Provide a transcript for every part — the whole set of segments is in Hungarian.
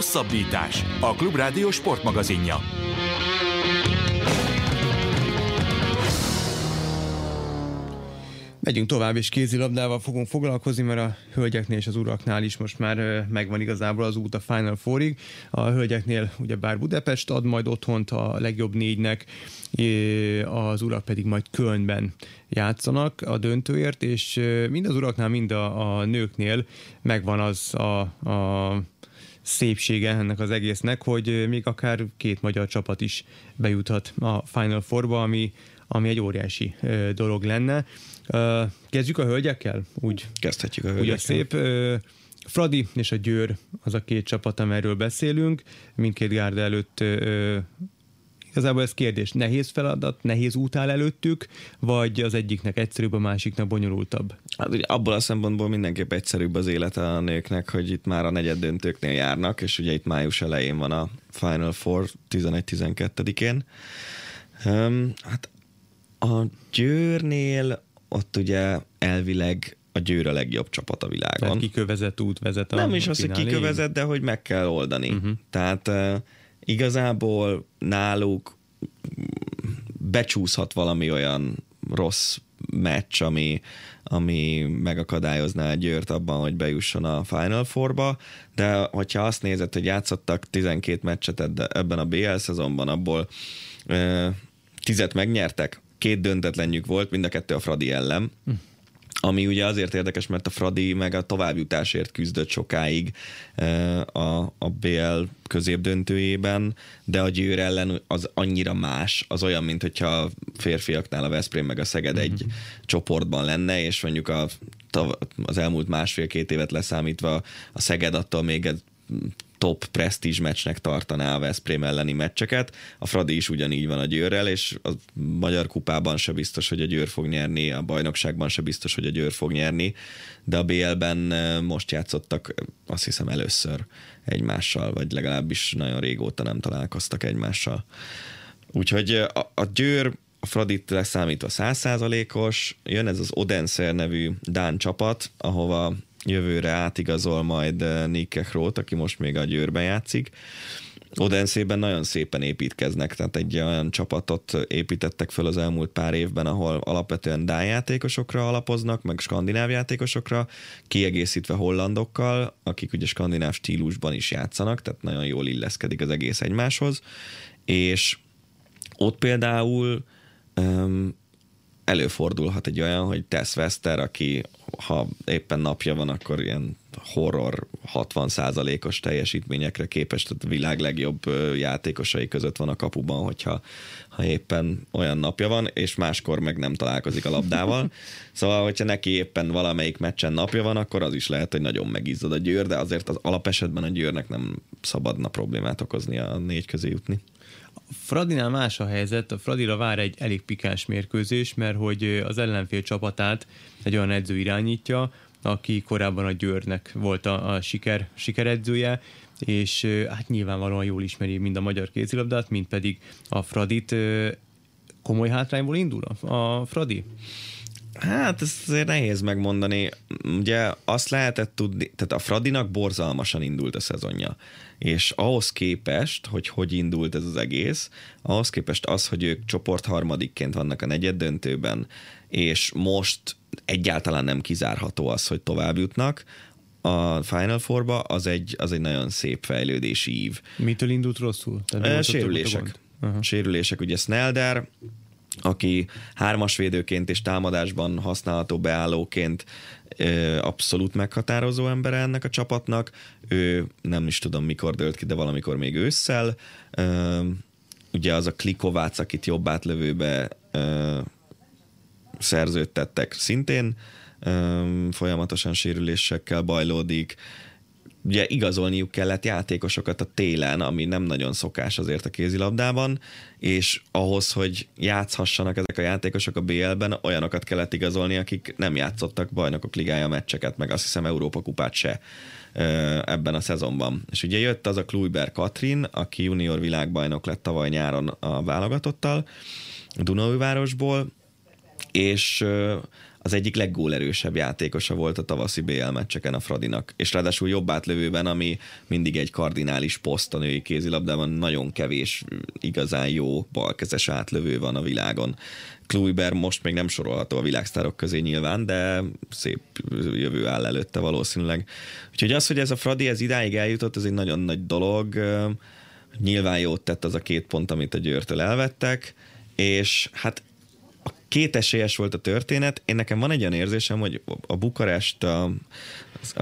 Hosszabbítás. A Klubrádió sportmagazinja. Megyünk tovább, és kézilabdával fogunk foglalkozni, mert a hölgyeknél és az uraknál is most már megvan igazából az út a Final Fourig. A hölgyeknél ugye bár Budapest ad majd otthont a legjobb négynek, az urak pedig majd Kölnben játszanak a döntőért, és mind az uraknál, mind a, a nőknél megvan az a, a szépsége ennek az egésznek, hogy még akár két magyar csapat is bejuthat a Final Fourba, ami, ami egy óriási dolog lenne. Kezdjük a hölgyekkel? Úgy, Kezdhetjük a hölgyekkel. Ugye szép. Fradi és a Győr az a két csapat, amelyről beszélünk. Mindkét gárda előtt Igazából ez kérdés, nehéz feladat, nehéz út áll előttük, vagy az egyiknek egyszerűbb, a másiknak bonyolultabb? Hát ugye abból a szempontból mindenképp egyszerűbb az élete a nőknek, hogy itt már a negyed döntőknél járnak, és ugye itt május elején van a Final Four 11-12-én. Um, hát a Győrnél ott ugye elvileg a Győr a legjobb csapat a világon. Tehát kikövezett út vezet a Nem is az, hogy kikövezett, de hogy meg kell oldani. Uh-huh. Tehát uh, igazából náluk becsúszhat valami olyan rossz meccs, ami, ami megakadályozná Győrt abban, hogy bejusson a Final Four-ba, de hogyha azt nézed, hogy játszottak 12 meccset ebben a BL szezonban, abból uh, tizet megnyertek, két döntetlenjük volt, mind a kettő a Fradi ellen. Hm. Ami ugye azért érdekes, mert a Fradi meg a továbbjutásért küzdött sokáig a, a BL középdöntőjében, de a Győr ellen az annyira más, az olyan, mint hogyha a férfiaknál a Veszprém meg a Szeged egy uh-huh. csoportban lenne, és mondjuk a, az elmúlt másfél-két évet leszámítva a Szeged attól még top presztízs meccsnek tartaná a Veszprém elleni meccseket. A Fradi is ugyanígy van a Győrrel, és a Magyar Kupában se biztos, hogy a Győr fog nyerni, a bajnokságban se biztos, hogy a Győr fog nyerni, de a BL-ben most játszottak azt hiszem először egymással, vagy legalábbis nagyon régóta nem találkoztak egymással. Úgyhogy a, a Győr a Fradit leszámítva százszázalékos, jön ez az Odenszer nevű Dán csapat, ahova jövőre átigazol majd eh, Nick Krót, aki most még a Győrben játszik. Odenszében nagyon szépen építkeznek, tehát egy olyan csapatot építettek föl az elmúlt pár évben, ahol alapvetően Dán játékosokra alapoznak, meg skandináv játékosokra, kiegészítve hollandokkal, akik ugye skandináv stílusban is játszanak, tehát nagyon jól illeszkedik az egész egymáshoz, és ott például um, előfordulhat egy olyan, hogy Tess Wester, aki ha éppen napja van, akkor ilyen horror 60%-os teljesítményekre képes, tehát a világ legjobb játékosai között van a kapuban, hogyha ha éppen olyan napja van, és máskor meg nem találkozik a labdával. Szóval, hogyha neki éppen valamelyik meccsen napja van, akkor az is lehet, hogy nagyon megizzad a győr, de azért az alapesetben a győrnek nem szabadna problémát okozni a négy közé jutni. Fradinál más a helyzet, a Fradira vár egy elég pikáns mérkőzés, mert hogy az ellenfél csapatát egy olyan edző irányítja, aki korábban a Győrnek volt a, a siker, sikeredzője, és hát nyilvánvalóan jól ismeri mind a magyar kézilabdát, mind pedig a Fradit. Komoly hátrányból indul a Fradi? Hát ez azért nehéz megmondani. Ugye azt lehetett tudni, tehát a Fradinak borzalmasan indult a szezonja. És ahhoz képest, hogy hogy indult ez az egész, ahhoz képest az, hogy ők csoport harmadikként vannak a negyed döntőben, és most egyáltalán nem kizárható az, hogy tovább jutnak, a Final Four-ba, az egy, az egy nagyon szép fejlődési ív. Mitől indult rosszul? Tehát sérülések. Uh-huh. Sérülések, ugye Snelder, aki hármas védőként és támadásban használható beállóként abszolút meghatározó ember ennek a csapatnak. Ő nem is tudom mikor dölt ki, de valamikor még ősszel. Ugye az a Klikovács, akit jobb átlövőbe szerződtettek szintén, folyamatosan sérülésekkel bajlódik ugye igazolniuk kellett játékosokat a télen, ami nem nagyon szokás azért a kézilabdában, és ahhoz, hogy játszhassanak ezek a játékosok a BL-ben, olyanokat kellett igazolni, akik nem játszottak bajnokok ligája meccseket, meg azt hiszem Európa kupát se ebben a szezonban. És ugye jött az a Kluiber Katrin, aki junior világbajnok lett tavaly nyáron a válogatottal, Dunaújvárosból, és az egyik leggólerősebb játékosa volt a tavaszi BL meccseken a Fradinak, és ráadásul jobb átlövőben, ami mindig egy kardinális poszt a női kézilabdában, nagyon kevés igazán jó balkezes átlövő van a világon. Kluiber most még nem sorolható a világsztárok közé nyilván, de szép jövő áll előtte valószínűleg. Úgyhogy az, hogy ez a Fradi ez idáig eljutott, ez egy nagyon nagy dolog. Nyilván jót tett az a két pont, amit a Győrtől elvettek, és hát két esélyes volt a történet. Én nekem van egy olyan érzésem, hogy a Bukarest,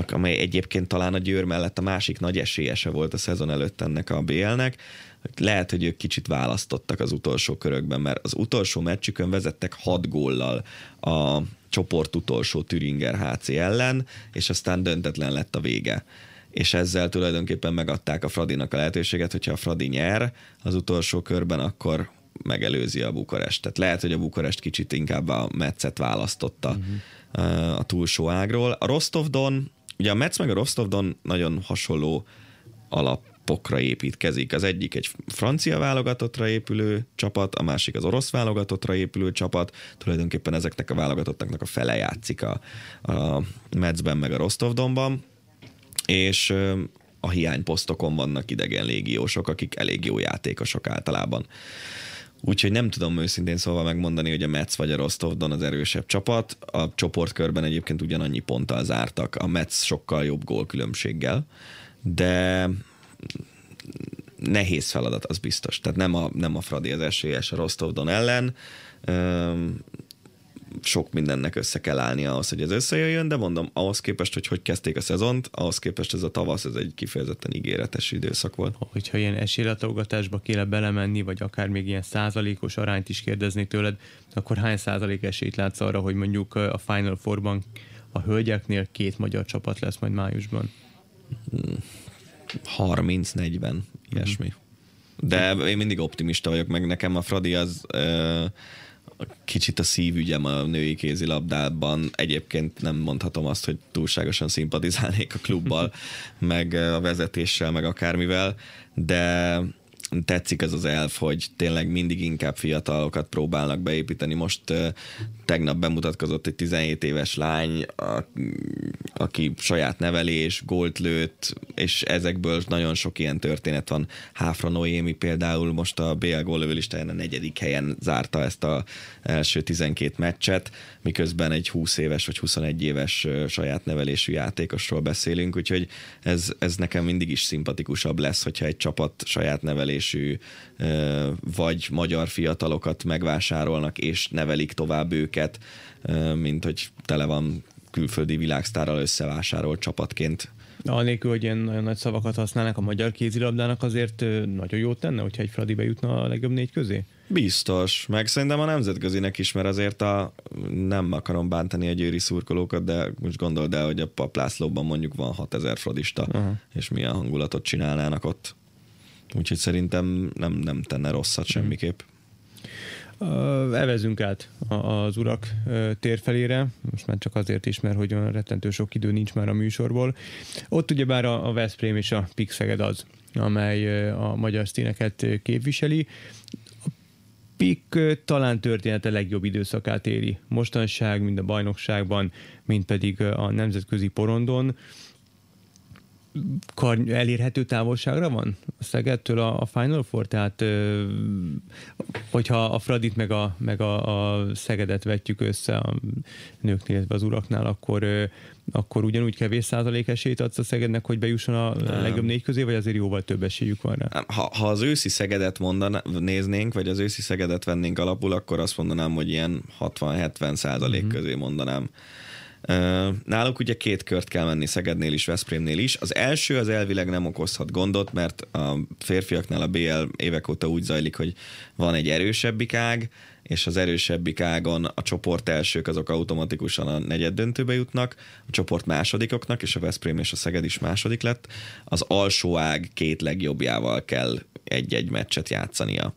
amely egyébként talán a Győr mellett a másik nagy esélyese volt a szezon előtt ennek a BL-nek, lehet, hogy ők kicsit választottak az utolsó körökben, mert az utolsó meccsükön vezettek hat góllal a csoport utolsó Türinger HC ellen, és aztán döntetlen lett a vége és ezzel tulajdonképpen megadták a Fradinak a lehetőséget, hogyha a Fradi nyer az utolsó körben, akkor megelőzi a Bukarest. Tehát lehet, hogy a Bukarest kicsit inkább a Metszet választotta uh-huh. a túlsó ágról. A Rostovdon, ugye a Metsz meg a Rostovdon nagyon hasonló alapokra építkezik. Az egyik egy francia válogatottra épülő csapat, a másik az orosz válogatottra épülő csapat. Tulajdonképpen ezeknek a válogatottaknak a fele játszik a, a Metzben meg a Rostovdonban és a hiányposztokon vannak idegen légiósok, akik elég jó játékosok általában. Úgyhogy nem tudom őszintén szóval megmondani, hogy a Metsz vagy a Rostovdon az erősebb csapat. A csoportkörben egyébként ugyanannyi ponttal zártak, a Metsz sokkal jobb gólkülönbséggel, de nehéz feladat, az biztos. Tehát nem a, nem a Fradi az esélyes a Rostovdon ellen sok mindennek össze kell állni ahhoz, hogy ez összejöjjön, de mondom, ahhoz képest, hogy hogy kezdték a szezont, ahhoz képest ez a tavasz, ez egy kifejezetten ígéretes időszak volt. Hogyha ilyen esélylatolgatásba kéne belemenni, vagy akár még ilyen százalékos arányt is kérdezni tőled, akkor hány százalék esélyt látsz arra, hogy mondjuk a Final Four-ban a hölgyeknél két magyar csapat lesz majd májusban? 30-40, ilyesmi. De én mindig optimista vagyok, meg nekem a Fradi az... Uh, kicsit a szívügyem a női kézilabdában. Egyébként nem mondhatom azt, hogy túlságosan szimpatizálnék a klubbal, meg a vezetéssel, meg akármivel, de tetszik ez az elf, hogy tényleg mindig inkább fiatalokat próbálnak beépíteni. Most uh, tegnap bemutatkozott egy 17 éves lány, a, aki saját nevelés, gólt lőtt, és ezekből nagyon sok ilyen történet van. Háfra Noémi például most a BL listáján a negyedik helyen zárta ezt a első 12 meccset, miközben egy 20 éves vagy 21 éves saját nevelésű játékosról beszélünk, úgyhogy ez, ez nekem mindig is szimpatikusabb lesz, hogyha egy csapat saját nevelésű vagy magyar fiatalokat megvásárolnak és nevelik tovább őket, mint hogy tele van külföldi világsztárral összevásárolt csapatként. Anélkül, hogy ilyen nagyon nagy szavakat használnak a magyar kézilabdának, azért nagyon jót tenne, hogyha egy Fradi bejutna a legjobb négy közé? Biztos, meg szerintem a nemzetközinek is, mert azért a, nem akarom bántani a győri szurkolókat, de most gondold el, hogy a paplászlóban mondjuk van 6000 fradista, uh-huh. és milyen hangulatot csinálnának ott. Úgyhogy szerintem nem, nem tenne rosszat semmiképp. Uh, evezünk át az urak térfelére, most már csak azért is, mert hogy olyan rettentő sok idő nincs már a műsorból. Ott ugyebár a, Veszprém és a Pixeged az, amely a magyar színeket képviseli. A Pik talán története legjobb időszakát éri. Mostanság, mind a bajnokságban, mind pedig a nemzetközi porondon kar, elérhető távolságra van a Szegedtől a, a Final Four? Tehát hogyha a Fradit meg a, meg a, a Szegedet vetjük össze a nőknél, illetve az uraknál, akkor akkor ugyanúgy kevés százalék esélyt adsz a Szegednek, hogy bejusson a nem. legjobb négy közé, vagy azért jóval több esélyük van rá? Ha, ha az őszi Szegedet mondaná, néznénk, vagy az őszi Szegedet vennénk alapul, akkor azt mondanám, hogy ilyen 60-70 százalék mm-hmm. közé mondanám. Náluk ugye két kört kell menni Szegednél is, Veszprémnél is. Az első az elvileg nem okozhat gondot, mert a férfiaknál a BL évek óta úgy zajlik, hogy van egy erősebbik ág, és az erősebbik ágon a csoport elsők azok automatikusan a negyed döntőbe jutnak, a csoport másodikoknak, és a Veszprém és a Szeged is második lett. Az alsó ág két legjobbjával kell egy-egy meccset játszania.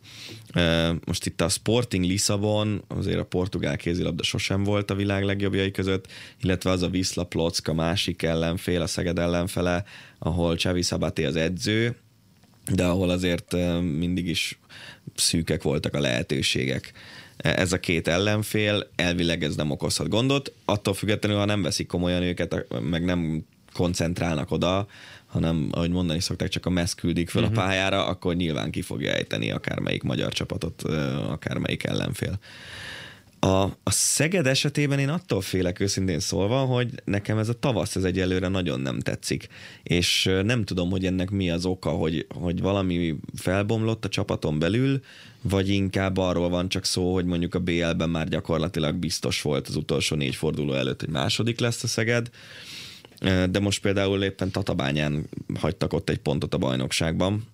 Most itt a Sporting Lisszabon, azért a portugál kézilabda sosem volt a világ legjobbjai között, illetve az a Viszla Plock, a másik ellenfél, a Szeged ellenfele, ahol Csavi Szabati az edző, de ahol azért mindig is szűkek voltak a lehetőségek. Ez a két ellenfél, elvileg ez nem okozhat gondot, attól függetlenül, ha nem veszik komolyan őket, meg nem koncentrálnak oda, hanem ahogy mondani szokták, csak a MESZ küldik fel uh-huh. a mhm. pályára, akkor nyilván ki fogja ejteni akármelyik magyar csapatot, akármelyik ellenfél. A, a Szeged esetében én attól félek őszintén szólva, hogy nekem ez a tavasz ez egyelőre nagyon nem tetszik, és nem tudom, hogy ennek mi az oka, hogy, hogy valami felbomlott a csapaton belül, vagy inkább arról van csak szó, hogy mondjuk a BL-ben már gyakorlatilag biztos volt az utolsó négy forduló előtt, hogy második lesz a Szeged, de most például éppen Tatabányán hagytak ott egy pontot a bajnokságban,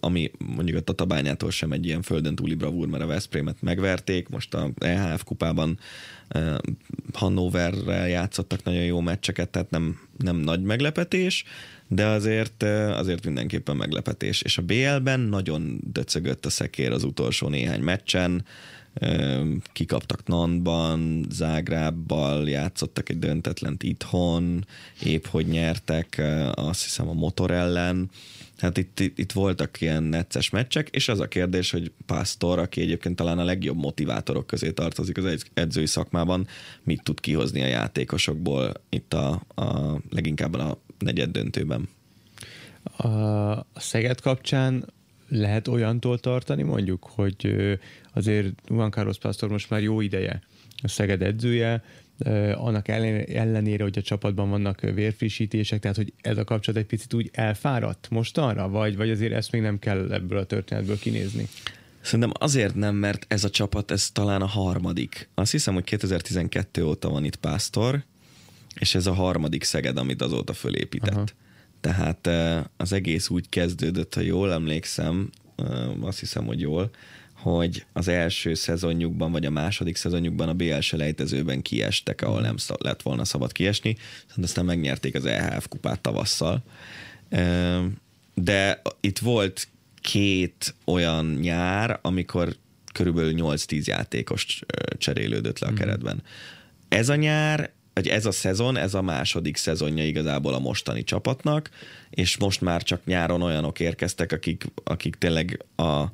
ami mondjuk a Tatabányától sem egy ilyen földön túli bravúr, mert a Veszprémet megverték, most a EHF kupában Hannoverrel játszottak nagyon jó meccseket, tehát nem, nem nagy meglepetés, de azért, azért mindenképpen meglepetés. És a BL-ben nagyon döcögött a szekér az utolsó néhány meccsen, kikaptak Nantban, Zágrábbal, játszottak egy döntetlent itthon, épp hogy nyertek, azt hiszem a motor ellen, Hát itt, itt, itt voltak ilyen necces meccsek, és az a kérdés, hogy Pásztor, aki egyébként talán a legjobb motivátorok közé tartozik az edzői szakmában, mit tud kihozni a játékosokból itt a, a leginkább a negyed döntőben. A, Szeged kapcsán lehet olyantól tartani mondjuk, hogy azért Juan Carlos Pásztor most már jó ideje a Szeged edzője, annak ellenére, hogy a csapatban vannak vérfrissítések, tehát hogy ez a kapcsolat egy picit úgy elfáradt mostanra, vagy, vagy azért ezt még nem kell ebből a történetből kinézni? Szerintem azért nem, mert ez a csapat, ez talán a harmadik. Azt hiszem, hogy 2012 óta van itt Pásztor, és ez a harmadik Szeged, amit azóta fölépített. Aha. Tehát az egész úgy kezdődött, ha jól emlékszem, azt hiszem, hogy jól, hogy az első szezonjukban, vagy a második szezonjukban a BL selejtezőben kiestek, ahol nem lett volna szabad kiesni, szóval aztán megnyerték az EHF kupát tavasszal. De itt volt két olyan nyár, amikor körülbelül 8-10 játékos cserélődött le a mhm. keretben. Ez a nyár, vagy ez a szezon, ez a második szezonja igazából a mostani csapatnak, és most már csak nyáron olyanok érkeztek, akik, akik tényleg a,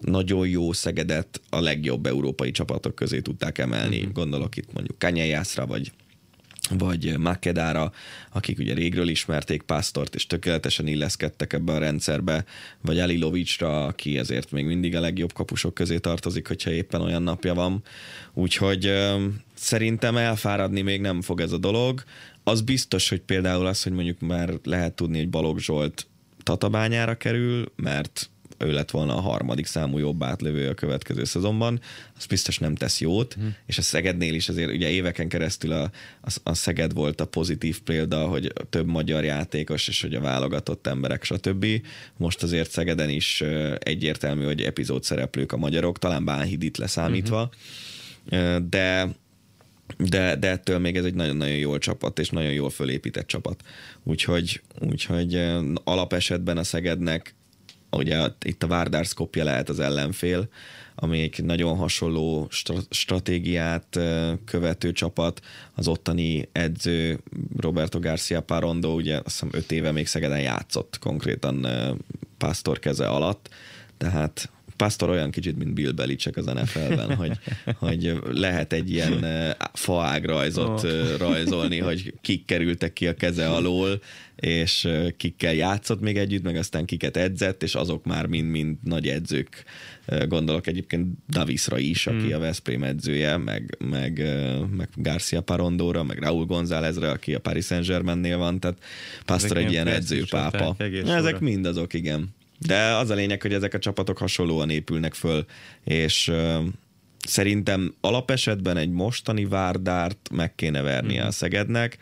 nagyon jó Szegedet a legjobb európai csapatok közé tudták emelni. Uh-huh. Gondolok itt mondjuk Kanyajászra, vagy vagy Makedára, akik ugye régről ismerték Pásztort, és tökéletesen illeszkedtek ebbe a rendszerbe, vagy Alilovicsra, aki ezért még mindig a legjobb kapusok közé tartozik, hogyha éppen olyan napja van. Úgyhogy szerintem elfáradni még nem fog ez a dolog. Az biztos, hogy például az, hogy mondjuk már lehet tudni, hogy Balogh Zsolt Tatabányára kerül, mert ő lett volna a harmadik számú jobb átlövő a következő szezonban, az biztos nem tesz jót, uh-huh. és a Szegednél is azért ugye éveken keresztül a, a, a Szeged volt a pozitív példa, hogy több magyar játékos, és hogy a válogatott emberek, stb. Most azért Szegeden is egyértelmű, hogy epizód szereplők a magyarok, talán Bánhid itt leszámítva, uh-huh. de de, de ettől még ez egy nagyon-nagyon jól csapat, és nagyon jól fölépített csapat. Úgyhogy, úgyhogy alapesetben a Szegednek ugye itt a Várdár Skopje lehet az ellenfél, egy nagyon hasonló stratégiát követő csapat. Az ottani edző Roberto Garcia Parondo, ugye azt hiszem öt éve még Szegeden játszott konkrétan Pásztor keze alatt, tehát Pastor olyan kicsit, mint Bill Belichick az NFL-ben, hogy, hogy lehet egy ilyen faágrajzot oh. rajzolni, hogy kik kerültek ki a keze alól, és kikkel játszott még együtt, meg aztán kiket edzett, és azok már mind-mind nagy edzők. Gondolok egyébként Davisra is, aki hmm. a Veszprém edzője, meg, meg, meg Garcia Parondóra, meg Raúl Gonzálezre, aki a Paris Saint-Germainnél van, tehát Pastor egy ilyen edzőpápa. Ezek mind azok, igen. De az a lényeg, hogy ezek a csapatok hasonlóan épülnek föl, és szerintem alapesetben egy mostani Várdárt meg kéne vernie mm. a Szegednek,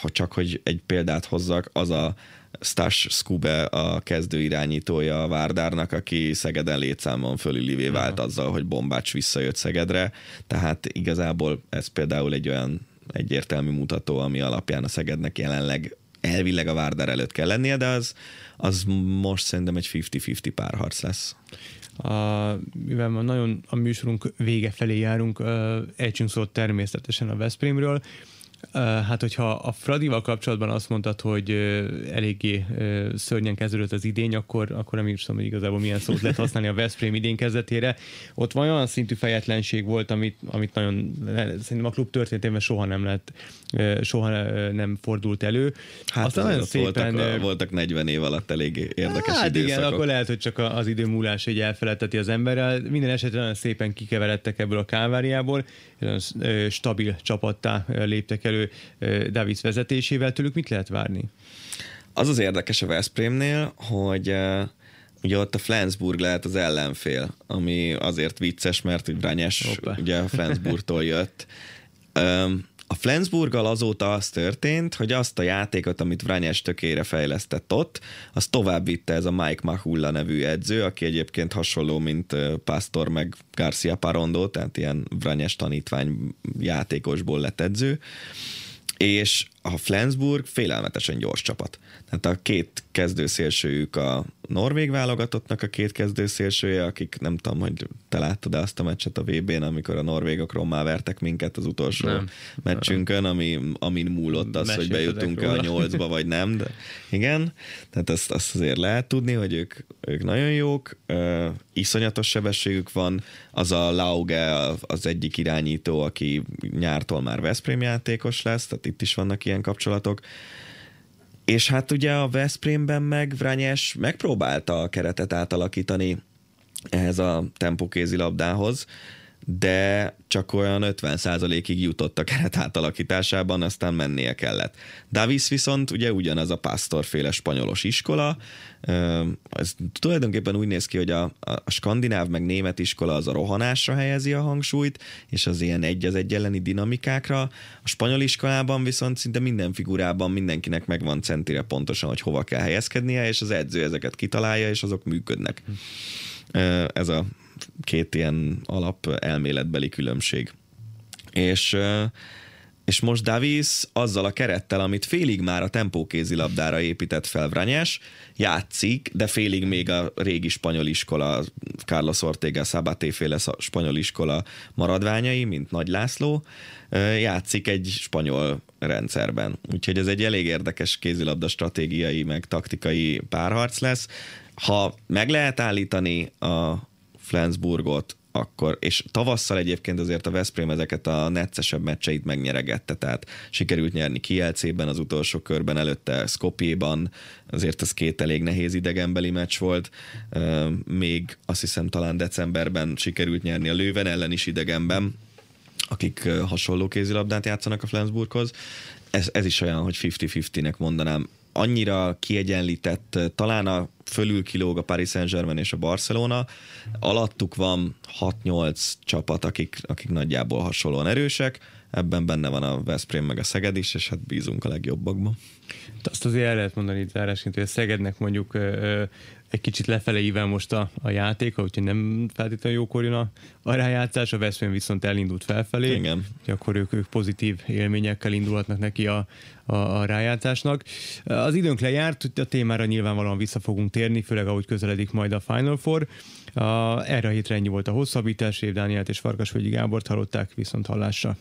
ha csak hogy egy példát hozzak, az a Stas Skube a kezdő irányítója a Várdárnak, aki Szegeden létszámon fölülivé vált azzal, hogy Bombács visszajött Szegedre, tehát igazából ez például egy olyan egyértelmű mutató, ami alapján a Szegednek jelenleg elvileg a Várdár előtt kell lennie, de az, az most szerintem egy 50-50 párharc lesz. A, mivel ma nagyon a műsorunk vége felé járunk, ejtsünk szót természetesen a Veszprémről. Hát, hogyha a Fradival kapcsolatban azt mondtad, hogy eléggé szörnyen kezdődött az idény, akkor, akkor nem is tudom, hogy igazából milyen szót lehet használni a Veszprém idén kezdetére. Ott van olyan szintű fejetlenség volt, amit, amit nagyon, szerintem a klub történetében soha nem lett, soha nem fordult elő. Hát Aztán nagyon szépen... Voltak, voltak 40 év alatt elég érdekes hát időszakok. igen, akkor lehet, hogy csak az idő múlás egy elfeledteti az emberrel. Minden esetre nagyon szépen kikeveredtek ebből a káváriából, stabil csapattá léptek elő Davis vezetésével. Tőlük mit lehet várni? Az az érdekes a Veszprémnél, hogy ugye ott a Flensburg lehet az ellenfél, ami azért vicces, mert Branyes ugye a Flensburgtól jött. A Flensburggal azóta az történt, hogy azt a játékot, amit Vranyes tökére fejlesztett ott, az tovább vitte ez a Mike Mahulla nevű edző, aki egyébként hasonló, mint Pastor meg Garcia Parondo, tehát ilyen Vranyes tanítvány játékosból lett edző és a Flensburg félelmetesen gyors csapat. Tehát a két kezdőszélsőjük a norvég válogatottnak a két kezdőszélsője, akik nem tudom, hogy te láttad azt a meccset a VB-n, amikor a norvégok rommá vertek minket az utolsó nem. meccsünkön, ami, amin múlott az, hogy bejutunk-e a nyolcba, vagy nem, de igen, tehát azt, azt azért lehet tudni, hogy ők, ők nagyon jók, uh, iszonyatos sebességük van, az a Lauge az egyik irányító, aki nyártól már Veszprém játékos lesz, tehát itt is vannak ilyen kapcsolatok, és hát ugye a Veszprémben meg Vranyes megpróbálta a keretet átalakítani ehhez a tempókézi labdához, de csak olyan 50%-ig jutott a keret átalakításában, aztán mennie kellett. Davis viszont ugye ugyanaz a pásztorféle spanyolos iskola, ez tulajdonképpen úgy néz ki, hogy a, a skandináv meg német iskola az a rohanásra helyezi a hangsúlyt, és az ilyen egy az egy elleni dinamikákra. A spanyol iskolában viszont szinte minden figurában mindenkinek megvan centire pontosan, hogy hova kell helyezkednie, és az edző ezeket kitalálja, és azok működnek. Ez a két ilyen alap elméletbeli különbség. És és most Davis azzal a kerettel, amit félig már a tempókézilabdára épített fel Vranyes, játszik, de félig még a régi spanyol iskola, Carlos Ortega Sabaté féle spanyol iskola maradványai, mint Nagy László, játszik egy spanyol rendszerben. Úgyhogy ez egy elég érdekes kézilabda stratégiai, meg taktikai párharc lesz. Ha meg lehet állítani a Flensburgot, akkor, és tavasszal egyébként azért a Veszprém ezeket a neccesebb meccseit megnyeregette, tehát sikerült nyerni Kielcében az utolsó körben, előtte Skopjéban, azért ez két elég nehéz idegenbeli meccs volt, még azt hiszem talán decemberben sikerült nyerni a Lőven ellen is idegenben, akik hasonló kézilabdát játszanak a Flensburghoz. Ez, ez is olyan, hogy 50-50-nek mondanám annyira kiegyenlített, talán a fölül kilóg a Paris Saint-Germain és a Barcelona, alattuk van 6-8 csapat, akik, akik nagyjából hasonlóan erősek, ebben benne van a Veszprém meg a Szeged is, és hát bízunk a legjobbakban. Azt azért el lehet mondani itt zárásként, hogy a Szegednek mondjuk egy kicsit lefele ível most a, a játéka, úgyhogy nem feltétlenül jókor jön a, a rájátszás, a Veszprém viszont elindult felfelé, Igen. akkor ők, ők pozitív élményekkel indulhatnak neki a, a, a rájátszásnak. Az időnk lejárt, a témára nyilvánvalóan vissza fogunk térni, főleg ahogy közeledik majd a Final Four. A, erre a hétre ennyi volt a hosszabbítás, Év Dánielt és Farkasvölgyi Gábort hallották, viszont hallásra.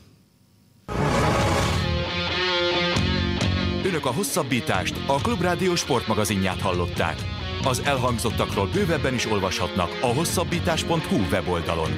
Önök a hosszabbítást, a Klubrádió sportmagazinját hallották. Az elhangzottakról bővebben is olvashatnak a hosszabbítás.hu weboldalon.